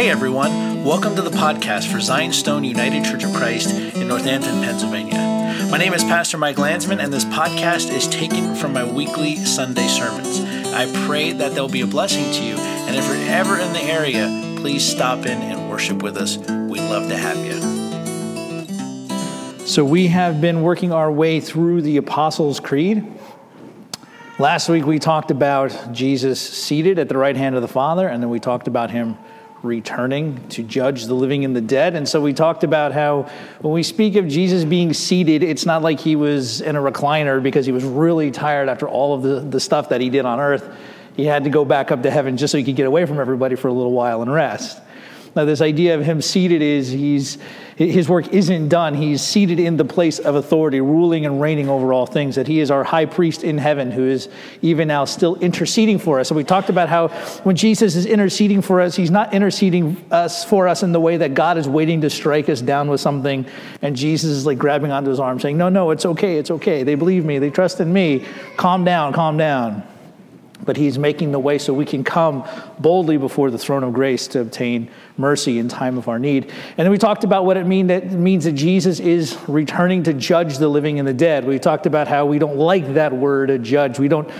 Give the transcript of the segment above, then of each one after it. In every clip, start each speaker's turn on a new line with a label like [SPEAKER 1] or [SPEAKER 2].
[SPEAKER 1] Hey everyone, welcome to the podcast for Zion Stone United Church of Christ in Northampton, Pennsylvania. My name is Pastor Mike Landsman, and this podcast is taken from my weekly Sunday sermons. I pray that they'll be a blessing to you, and if you're ever in the area, please stop in and worship with us. We'd love to have you.
[SPEAKER 2] So, we have been working our way through the Apostles' Creed. Last week we talked about Jesus seated at the right hand of the Father, and then we talked about him returning to judge the living and the dead. And so we talked about how when we speak of Jesus being seated, it's not like he was in a recliner because he was really tired after all of the, the stuff that he did on earth. He had to go back up to heaven just so he could get away from everybody for a little while and rest. Now, this idea of him seated is he's his work isn't done. He's seated in the place of authority, ruling and reigning over all things, that he is our high priest in heaven who is even now still interceding for us. So we talked about how when Jesus is interceding for us, he's not interceding us for us in the way that God is waiting to strike us down with something and Jesus is like grabbing onto his arm saying, "No, no, it's okay. It's okay. They believe me. They trust in me. Calm down, calm down." But he's making the way so we can come boldly before the throne of grace to obtain mercy in time of our need. And then we talked about what it, mean that it means that Jesus is returning to judge the living and the dead. We talked about how we don't like that word, judge. We don't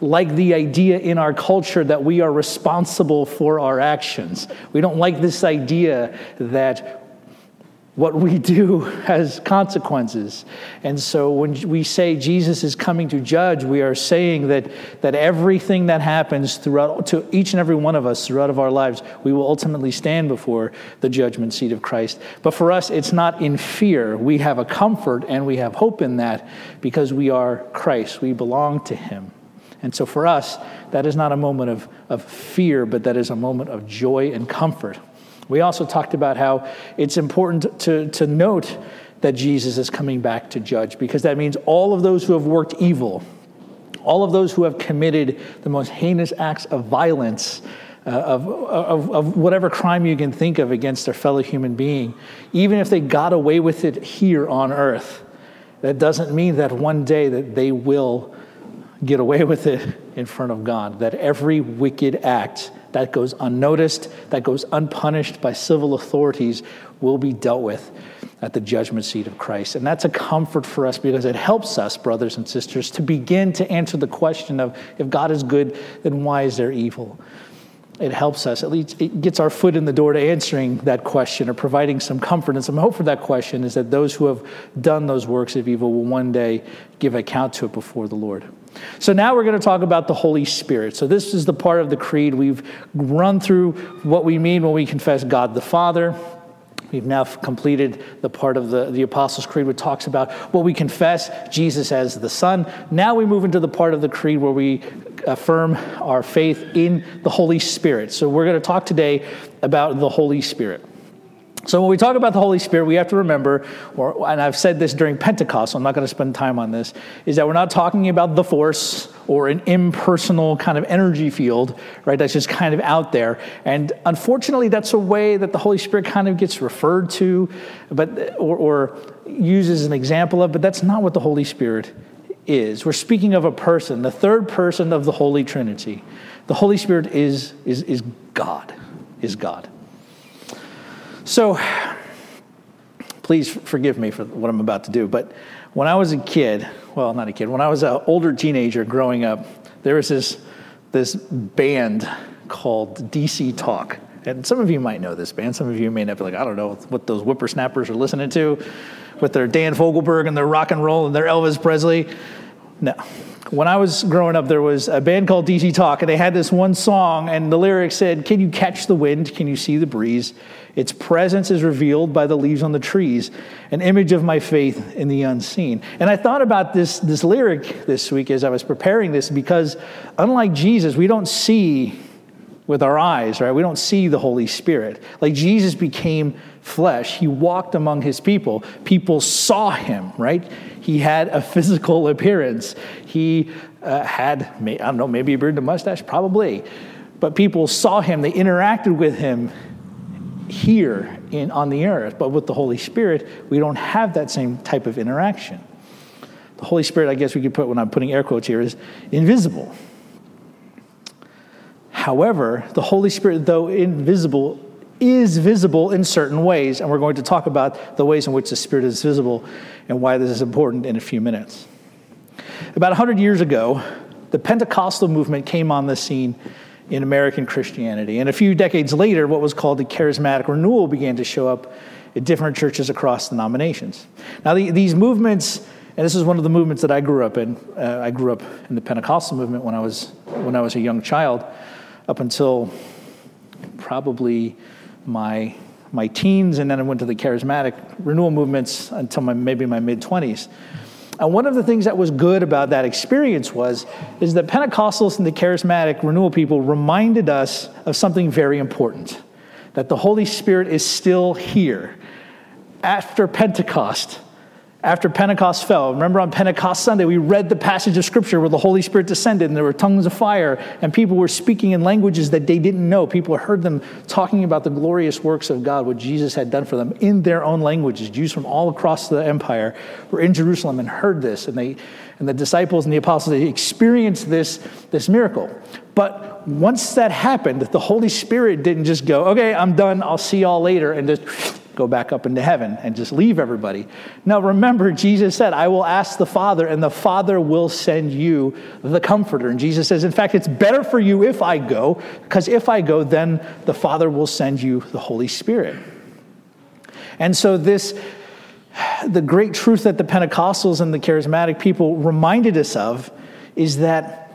[SPEAKER 2] like the idea in our culture that we are responsible for our actions. We don't like this idea that what we do has consequences. And so when we say Jesus is coming to judge, we are saying that, that everything that happens throughout to each and every one of us throughout of our lives, we will ultimately stand before the judgment seat of Christ. But for us, it's not in fear. We have a comfort and we have hope in that because we are Christ. We belong to him. And so for us, that is not a moment of, of fear, but that is a moment of joy and comfort. We also talked about how it's important to, to note that Jesus is coming back to judge because that means all of those who have worked evil, all of those who have committed the most heinous acts of violence, uh, of, of, of whatever crime you can think of against their fellow human being, even if they got away with it here on earth, that doesn't mean that one day that they will get away with it in front of God, that every wicked act that goes unnoticed, that goes unpunished by civil authorities, will be dealt with at the judgment seat of Christ. And that's a comfort for us because it helps us, brothers and sisters, to begin to answer the question of if God is good, then why is there evil? It helps us, at least it gets our foot in the door to answering that question or providing some comfort and some hope for that question is that those who have done those works of evil will one day give account to it before the Lord. So now we're going to talk about the Holy Spirit. So this is the part of the creed we've run through what we mean when we confess God the Father. We've now completed the part of the, the Apostles' Creed which talks about what we confess Jesus as the Son. Now we move into the part of the creed where we affirm our faith in the Holy Spirit. So we're going to talk today about the Holy Spirit. So when we talk about the Holy Spirit, we have to remember, or, and I've said this during Pentecost, so I'm not going to spend time on this, is that we're not talking about the force or an impersonal kind of energy field, right? That's just kind of out there. And unfortunately, that's a way that the Holy Spirit kind of gets referred to, but or, or uses an example of, but that's not what the Holy Spirit is. We're speaking of a person, the third person of the Holy Trinity. The Holy Spirit is, is, is God, is God. So, please forgive me for what I'm about to do, but when I was a kid, well, not a kid, when I was an older teenager growing up, there was this, this band called DC Talk. And some of you might know this band. Some of you may not be like, I don't know what those whippersnappers are listening to with their Dan Fogelberg and their rock and roll and their Elvis Presley. No. When I was growing up, there was a band called DC Talk, and they had this one song, and the lyrics said, Can you catch the wind? Can you see the breeze? Its presence is revealed by the leaves on the trees, an image of my faith in the unseen. And I thought about this, this lyric this week as I was preparing this because, unlike Jesus, we don't see with our eyes, right? We don't see the Holy Spirit. Like Jesus became flesh, he walked among his people. People saw him, right? He had a physical appearance. He uh, had, I don't know, maybe a beard and a mustache, probably. But people saw him, they interacted with him here in, on the earth. But with the Holy Spirit, we don't have that same type of interaction. The Holy Spirit, I guess we could put when I'm putting air quotes here, is invisible. However, the Holy Spirit, though invisible, is visible in certain ways, and we're going to talk about the ways in which the Spirit is visible and why this is important in a few minutes. About 100 years ago, the Pentecostal movement came on the scene in American Christianity. And a few decades later, what was called the charismatic renewal began to show up at different churches across denominations. Now, the, these movements, and this is one of the movements that I grew up in. Uh, I grew up in the Pentecostal movement when I was when I was a young child, up until probably my my teens, and then I went to the charismatic renewal movements until my, maybe my mid twenties. And one of the things that was good about that experience was is that Pentecostals and the charismatic renewal people reminded us of something very important that the Holy Spirit is still here. After Pentecost, after Pentecost fell. Remember on Pentecost Sunday, we read the passage of Scripture where the Holy Spirit descended and there were tongues of fire, and people were speaking in languages that they didn't know. People heard them talking about the glorious works of God, what Jesus had done for them in their own languages. Jews from all across the empire were in Jerusalem and heard this, and, they, and the disciples and the apostles they experienced this, this miracle. But once that happened, the Holy Spirit didn't just go, okay, I'm done, I'll see y'all later, and just go back up into heaven and just leave everybody. Now, remember, Jesus said, I will ask the Father, and the Father will send you the Comforter. And Jesus says, in fact, it's better for you if I go, because if I go, then the Father will send you the Holy Spirit. And so, this, the great truth that the Pentecostals and the charismatic people reminded us of is that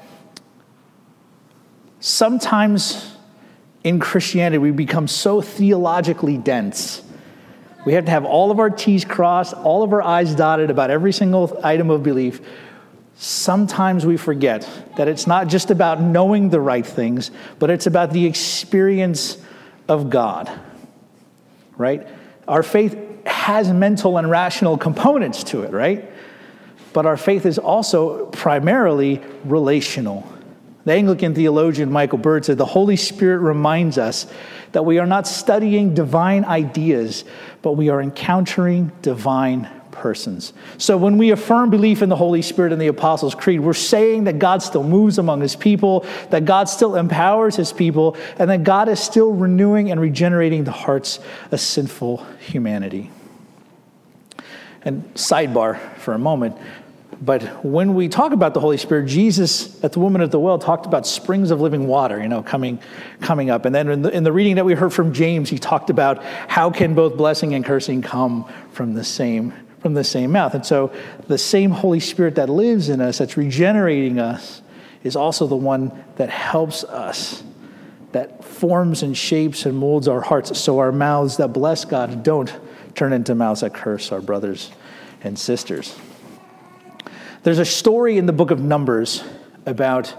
[SPEAKER 2] sometimes in Christianity we become so theologically dense we have to have all of our T's crossed, all of our I's dotted about every single item of belief. Sometimes we forget that it's not just about knowing the right things, but it's about the experience of God, right? Our faith has mental and rational components to it, right? But our faith is also primarily relational. The Anglican theologian Michael Bird said the Holy Spirit reminds us that we are not studying divine ideas, but we are encountering divine persons. So when we affirm belief in the Holy Spirit and the Apostles' Creed, we're saying that God still moves among his people, that God still empowers his people, and that God is still renewing and regenerating the hearts of sinful humanity. And sidebar for a moment, but when we talk about the Holy Spirit, Jesus at the woman at the well talked about springs of living water, you know, coming, coming up. And then in the, in the reading that we heard from James, he talked about how can both blessing and cursing come from the same from the same mouth. And so the same Holy Spirit that lives in us, that's regenerating us, is also the one that helps us, that forms and shapes and molds our hearts so our mouths that bless God don't turn into mouths that curse our brothers and sisters. There's a story in the book of Numbers about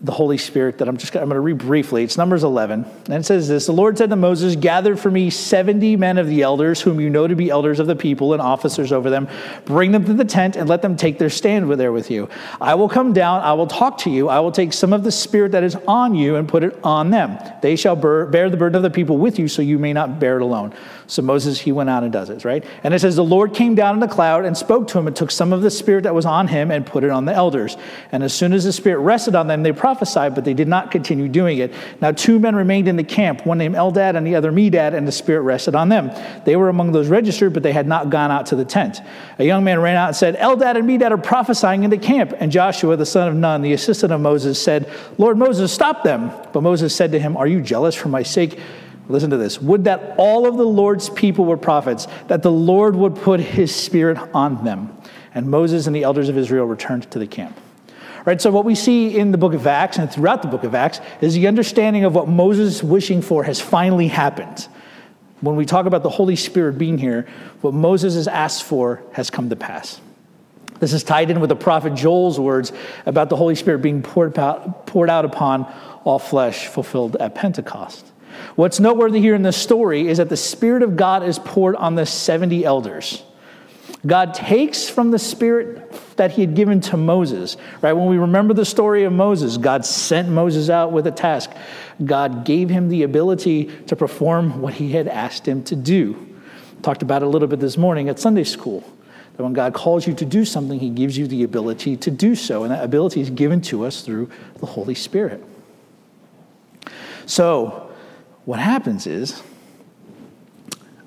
[SPEAKER 2] the Holy Spirit that I'm just I'm going to read briefly. It's Numbers 11. And it says this The Lord said to Moses, Gather for me 70 men of the elders, whom you know to be elders of the people and officers over them. Bring them to the tent and let them take their stand there with you. I will come down, I will talk to you, I will take some of the Spirit that is on you and put it on them. They shall bear the burden of the people with you, so you may not bear it alone. So Moses, he went out and does it, right? And it says, The Lord came down in the cloud and spoke to him and took some of the Spirit that was on him and put it on the elders. And as soon as the Spirit rested on them, they prophesied, but they did not continue doing it. Now, two men remained in the camp, one named Eldad and the other Medad, and the Spirit rested on them. They were among those registered, but they had not gone out to the tent. A young man ran out and said, Eldad and Medad are prophesying in the camp. And Joshua, the son of Nun, the assistant of Moses, said, Lord Moses, stop them. But Moses said to him, Are you jealous for my sake? Listen to this. Would that all of the Lord's people were prophets, that the Lord would put his spirit on them. And Moses and the elders of Israel returned to the camp. Right, so what we see in the book of Acts and throughout the book of Acts is the understanding of what Moses wishing for has finally happened. When we talk about the Holy Spirit being here, what Moses has asked for has come to pass. This is tied in with the prophet Joel's words about the Holy Spirit being poured out, poured out upon all flesh, fulfilled at Pentecost. What's noteworthy here in this story is that the Spirit of God is poured on the 70 elders. God takes from the Spirit that He had given to Moses, right? When we remember the story of Moses, God sent Moses out with a task. God gave him the ability to perform what He had asked him to do. Talked about it a little bit this morning at Sunday school. That when God calls you to do something, He gives you the ability to do so. And that ability is given to us through the Holy Spirit. So, what happens is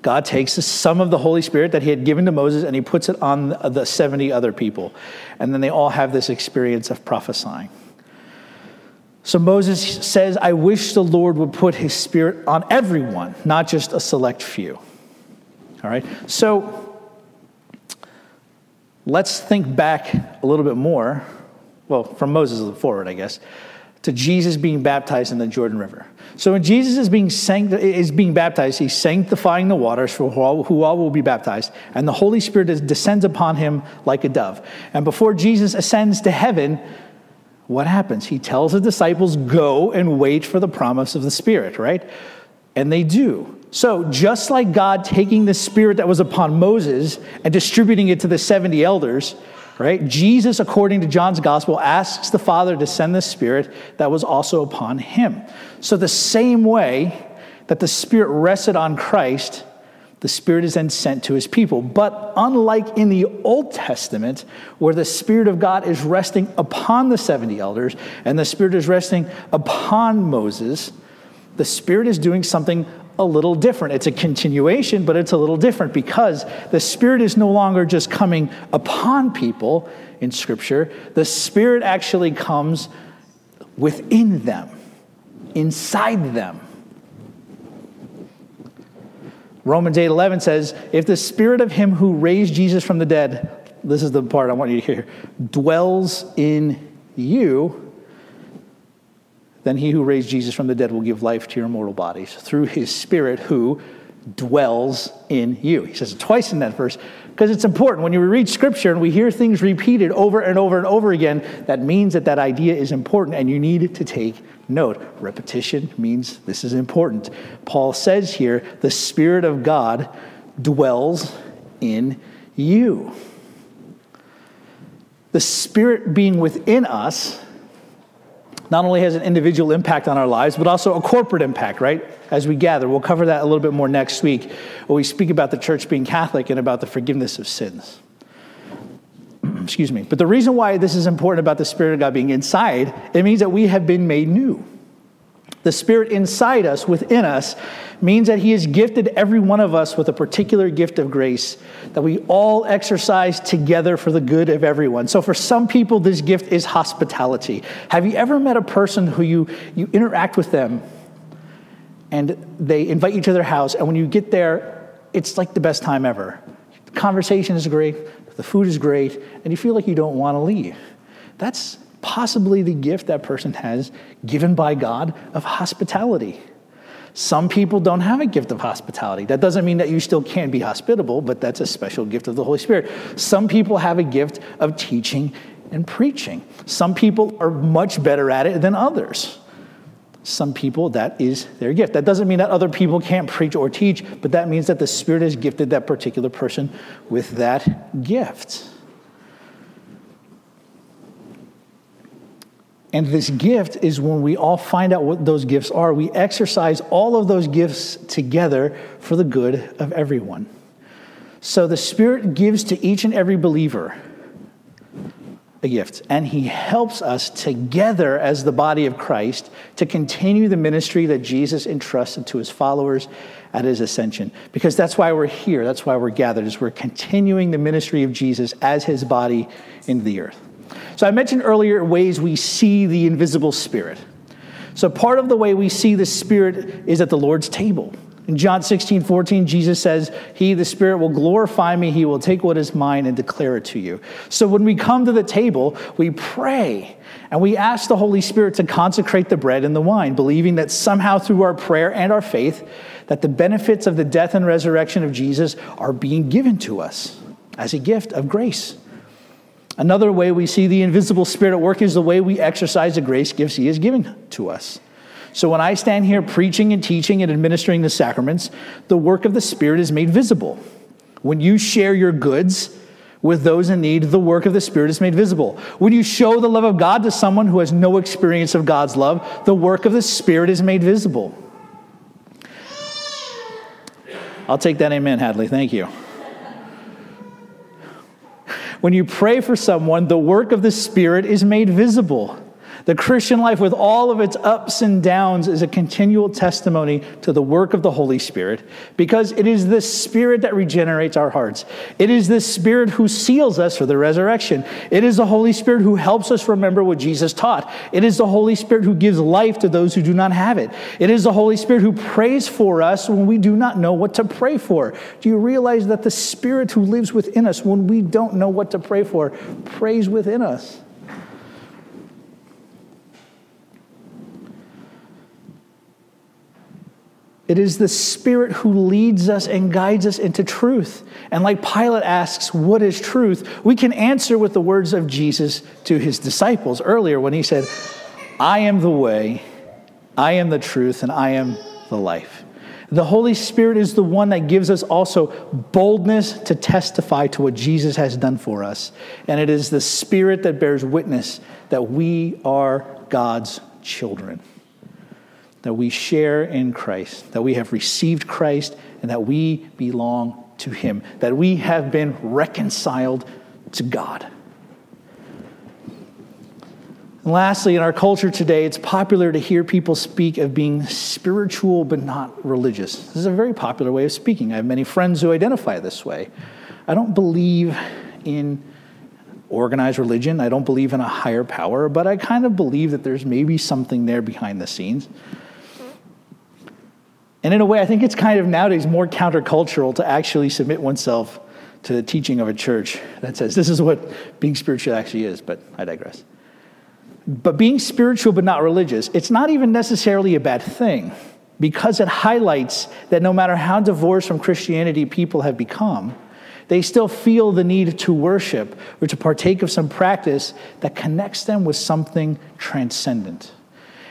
[SPEAKER 2] God takes some of the Holy Spirit that he had given to Moses and he puts it on the 70 other people. And then they all have this experience of prophesying. So Moses says, I wish the Lord would put his spirit on everyone, not just a select few. All right? So let's think back a little bit more. Well, from Moses forward, I guess, to Jesus being baptized in the Jordan River. So when Jesus is being, sanct- is being baptized, he's sanctifying the waters for who all, who all will be baptized, and the Holy Spirit is, descends upon him like a dove. And before Jesus ascends to heaven, what happens? He tells the disciples, Go and wait for the promise of the Spirit, right? And they do. So, just like God taking the Spirit that was upon Moses and distributing it to the 70 elders, right? Jesus, according to John's gospel, asks the Father to send the Spirit that was also upon him. So, the same way that the Spirit rested on Christ, the Spirit is then sent to his people. But unlike in the Old Testament, where the Spirit of God is resting upon the 70 elders and the Spirit is resting upon Moses, the Spirit is doing something a little different. It's a continuation, but it's a little different because the Spirit is no longer just coming upon people in Scripture, the Spirit actually comes within them, inside them. Romans 8 11 says, If the spirit of him who raised Jesus from the dead, this is the part I want you to hear, dwells in you, then he who raised Jesus from the dead will give life to your mortal bodies through his spirit who dwells in you. He says it twice in that verse because it's important. When you read scripture and we hear things repeated over and over and over again, that means that that idea is important and you need to take note. Repetition means this is important. Paul says here, the Spirit of God dwells in you. The Spirit being within us not only has an individual impact on our lives, but also a corporate impact, right? As we gather. We'll cover that a little bit more next week when we speak about the church being Catholic and about the forgiveness of sins. Excuse me. But the reason why this is important about the Spirit of God being inside, it means that we have been made new. The Spirit inside us, within us, means that He has gifted every one of us with a particular gift of grace that we all exercise together for the good of everyone. So, for some people, this gift is hospitality. Have you ever met a person who you, you interact with them and they invite you to their house, and when you get there, it's like the best time ever? The conversation is great, the food is great, and you feel like you don't want to leave. That's possibly the gift that person has given by God of hospitality. Some people don't have a gift of hospitality. That doesn't mean that you still can't be hospitable, but that's a special gift of the Holy Spirit. Some people have a gift of teaching and preaching. Some people are much better at it than others. Some people, that is their gift. That doesn't mean that other people can't preach or teach, but that means that the Spirit has gifted that particular person with that gift. And this gift is when we all find out what those gifts are, we exercise all of those gifts together for the good of everyone. So the Spirit gives to each and every believer a gift, and He helps us together as the body of Christ to continue the ministry that Jesus entrusted to His followers at His ascension. Because that's why we're here, that's why we're gathered, is we're continuing the ministry of Jesus as His body in the earth. So I mentioned earlier ways we see the invisible spirit. So part of the way we see the spirit is at the Lord's table. In John 16, 14, Jesus says, He, the Spirit, will glorify me. He will take what is mine and declare it to you. So when we come to the table, we pray and we ask the Holy Spirit to consecrate the bread and the wine, believing that somehow through our prayer and our faith, that the benefits of the death and resurrection of Jesus are being given to us as a gift of grace. Another way we see the invisible Spirit at work is the way we exercise the grace gifts He has given to us. So when I stand here preaching and teaching and administering the sacraments, the work of the Spirit is made visible. When you share your goods with those in need, the work of the Spirit is made visible. When you show the love of God to someone who has no experience of God's love, the work of the Spirit is made visible. I'll take that amen, Hadley. Thank you. When you pray for someone, the work of the Spirit is made visible. The Christian life, with all of its ups and downs, is a continual testimony to the work of the Holy Spirit because it is the Spirit that regenerates our hearts. It is the Spirit who seals us for the resurrection. It is the Holy Spirit who helps us remember what Jesus taught. It is the Holy Spirit who gives life to those who do not have it. It is the Holy Spirit who prays for us when we do not know what to pray for. Do you realize that the Spirit who lives within us, when we don't know what to pray for, prays within us? It is the Spirit who leads us and guides us into truth. And like Pilate asks, What is truth? we can answer with the words of Jesus to his disciples earlier when he said, I am the way, I am the truth, and I am the life. The Holy Spirit is the one that gives us also boldness to testify to what Jesus has done for us. And it is the Spirit that bears witness that we are God's children that we share in Christ, that we have received Christ, and that we belong to Him, that we have been reconciled to God. And lastly, in our culture today, it's popular to hear people speak of being spiritual but not religious. This is a very popular way of speaking. I have many friends who identify this way. I don't believe in organized religion. I don't believe in a higher power, but I kind of believe that there's maybe something there behind the scenes. And in a way, I think it's kind of nowadays more countercultural to actually submit oneself to the teaching of a church that says this is what being spiritual actually is, but I digress. But being spiritual but not religious, it's not even necessarily a bad thing because it highlights that no matter how divorced from Christianity people have become, they still feel the need to worship or to partake of some practice that connects them with something transcendent.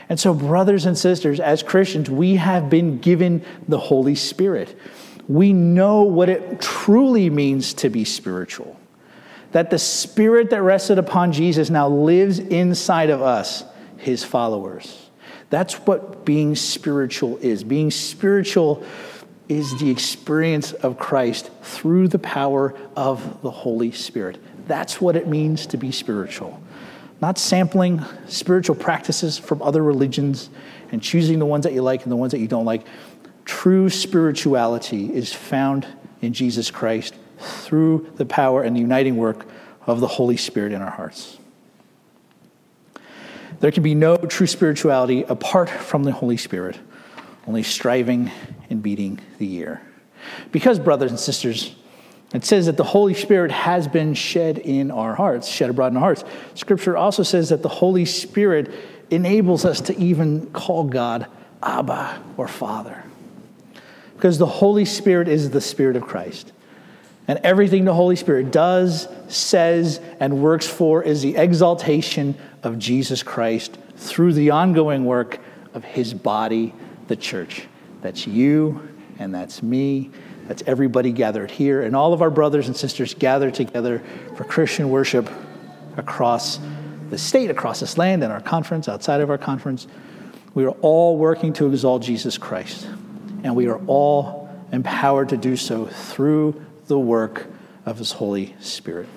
[SPEAKER 2] And so, brothers and sisters, as Christians, we have been given the Holy Spirit. We know what it truly means to be spiritual. That the Spirit that rested upon Jesus now lives inside of us, his followers. That's what being spiritual is. Being spiritual is the experience of Christ through the power of the Holy Spirit. That's what it means to be spiritual not sampling spiritual practices from other religions and choosing the ones that you like and the ones that you don't like. True spirituality is found in Jesus Christ through the power and the uniting work of the Holy Spirit in our hearts. There can be no true spirituality apart from the Holy Spirit, only striving and beating the air. Because, brothers and sisters, it says that the Holy Spirit has been shed in our hearts, shed abroad in our hearts. Scripture also says that the Holy Spirit enables us to even call God Abba or Father. Because the Holy Spirit is the Spirit of Christ. And everything the Holy Spirit does, says, and works for is the exaltation of Jesus Christ through the ongoing work of his body, the church. That's you, and that's me, that's everybody gathered here, and all of our brothers and sisters gathered together for Christian worship across the state, across this land, and our conference, outside of our conference. We are all working to exalt Jesus Christ, and we are all empowered to do so through the work of His Holy Spirit.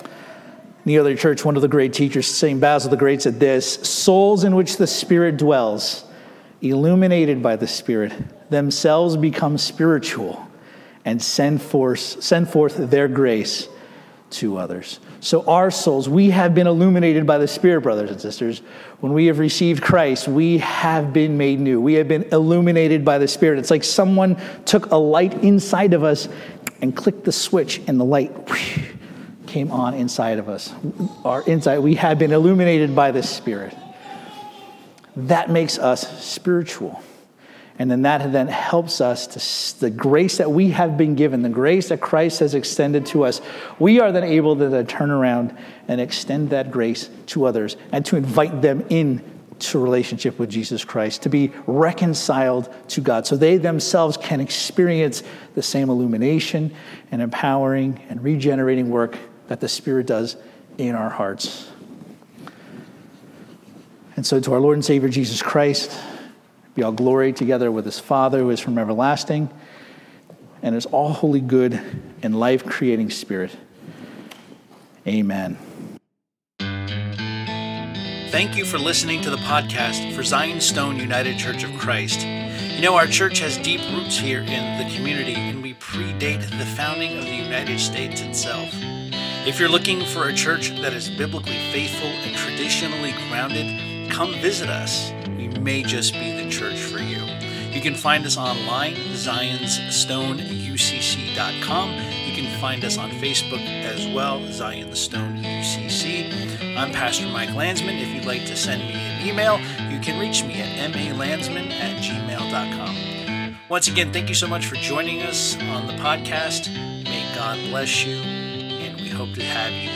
[SPEAKER 2] In the early church, one of the great teachers, St. Basil the Great, said this Souls in which the Spirit dwells, illuminated by the Spirit, themselves become spiritual and send forth, send forth their grace to others. So, our souls, we have been illuminated by the Spirit, brothers and sisters. When we have received Christ, we have been made new. We have been illuminated by the Spirit. It's like someone took a light inside of us and clicked the switch, and the light came on inside of us. Our inside, we have been illuminated by the Spirit. That makes us spiritual. And then that then helps us to the grace that we have been given, the grace that Christ has extended to us. We are then able to turn around and extend that grace to others and to invite them in to relationship with Jesus Christ, to be reconciled to God, so they themselves can experience the same illumination and empowering and regenerating work that the Spirit does in our hearts. And so, to our Lord and Savior Jesus Christ, be all glory together with his Father who is from everlasting and his all holy good and life creating Spirit. Amen.
[SPEAKER 1] Thank you for listening to the podcast for Zion Stone United Church of Christ. You know, our church has deep roots here in the community, and we predate the founding of the United States itself. If you're looking for a church that is biblically faithful and traditionally grounded, come visit us. We may just be the church for you. You can find us online, zionstoneucc.com. You can find us on Facebook as well, Zion Stone UCC. I'm Pastor Mike Landsman. If you'd like to send me an email, you can reach me at malandsman at gmail.com. Once again, thank you so much for joining us on the podcast. May God bless you, and we hope to have you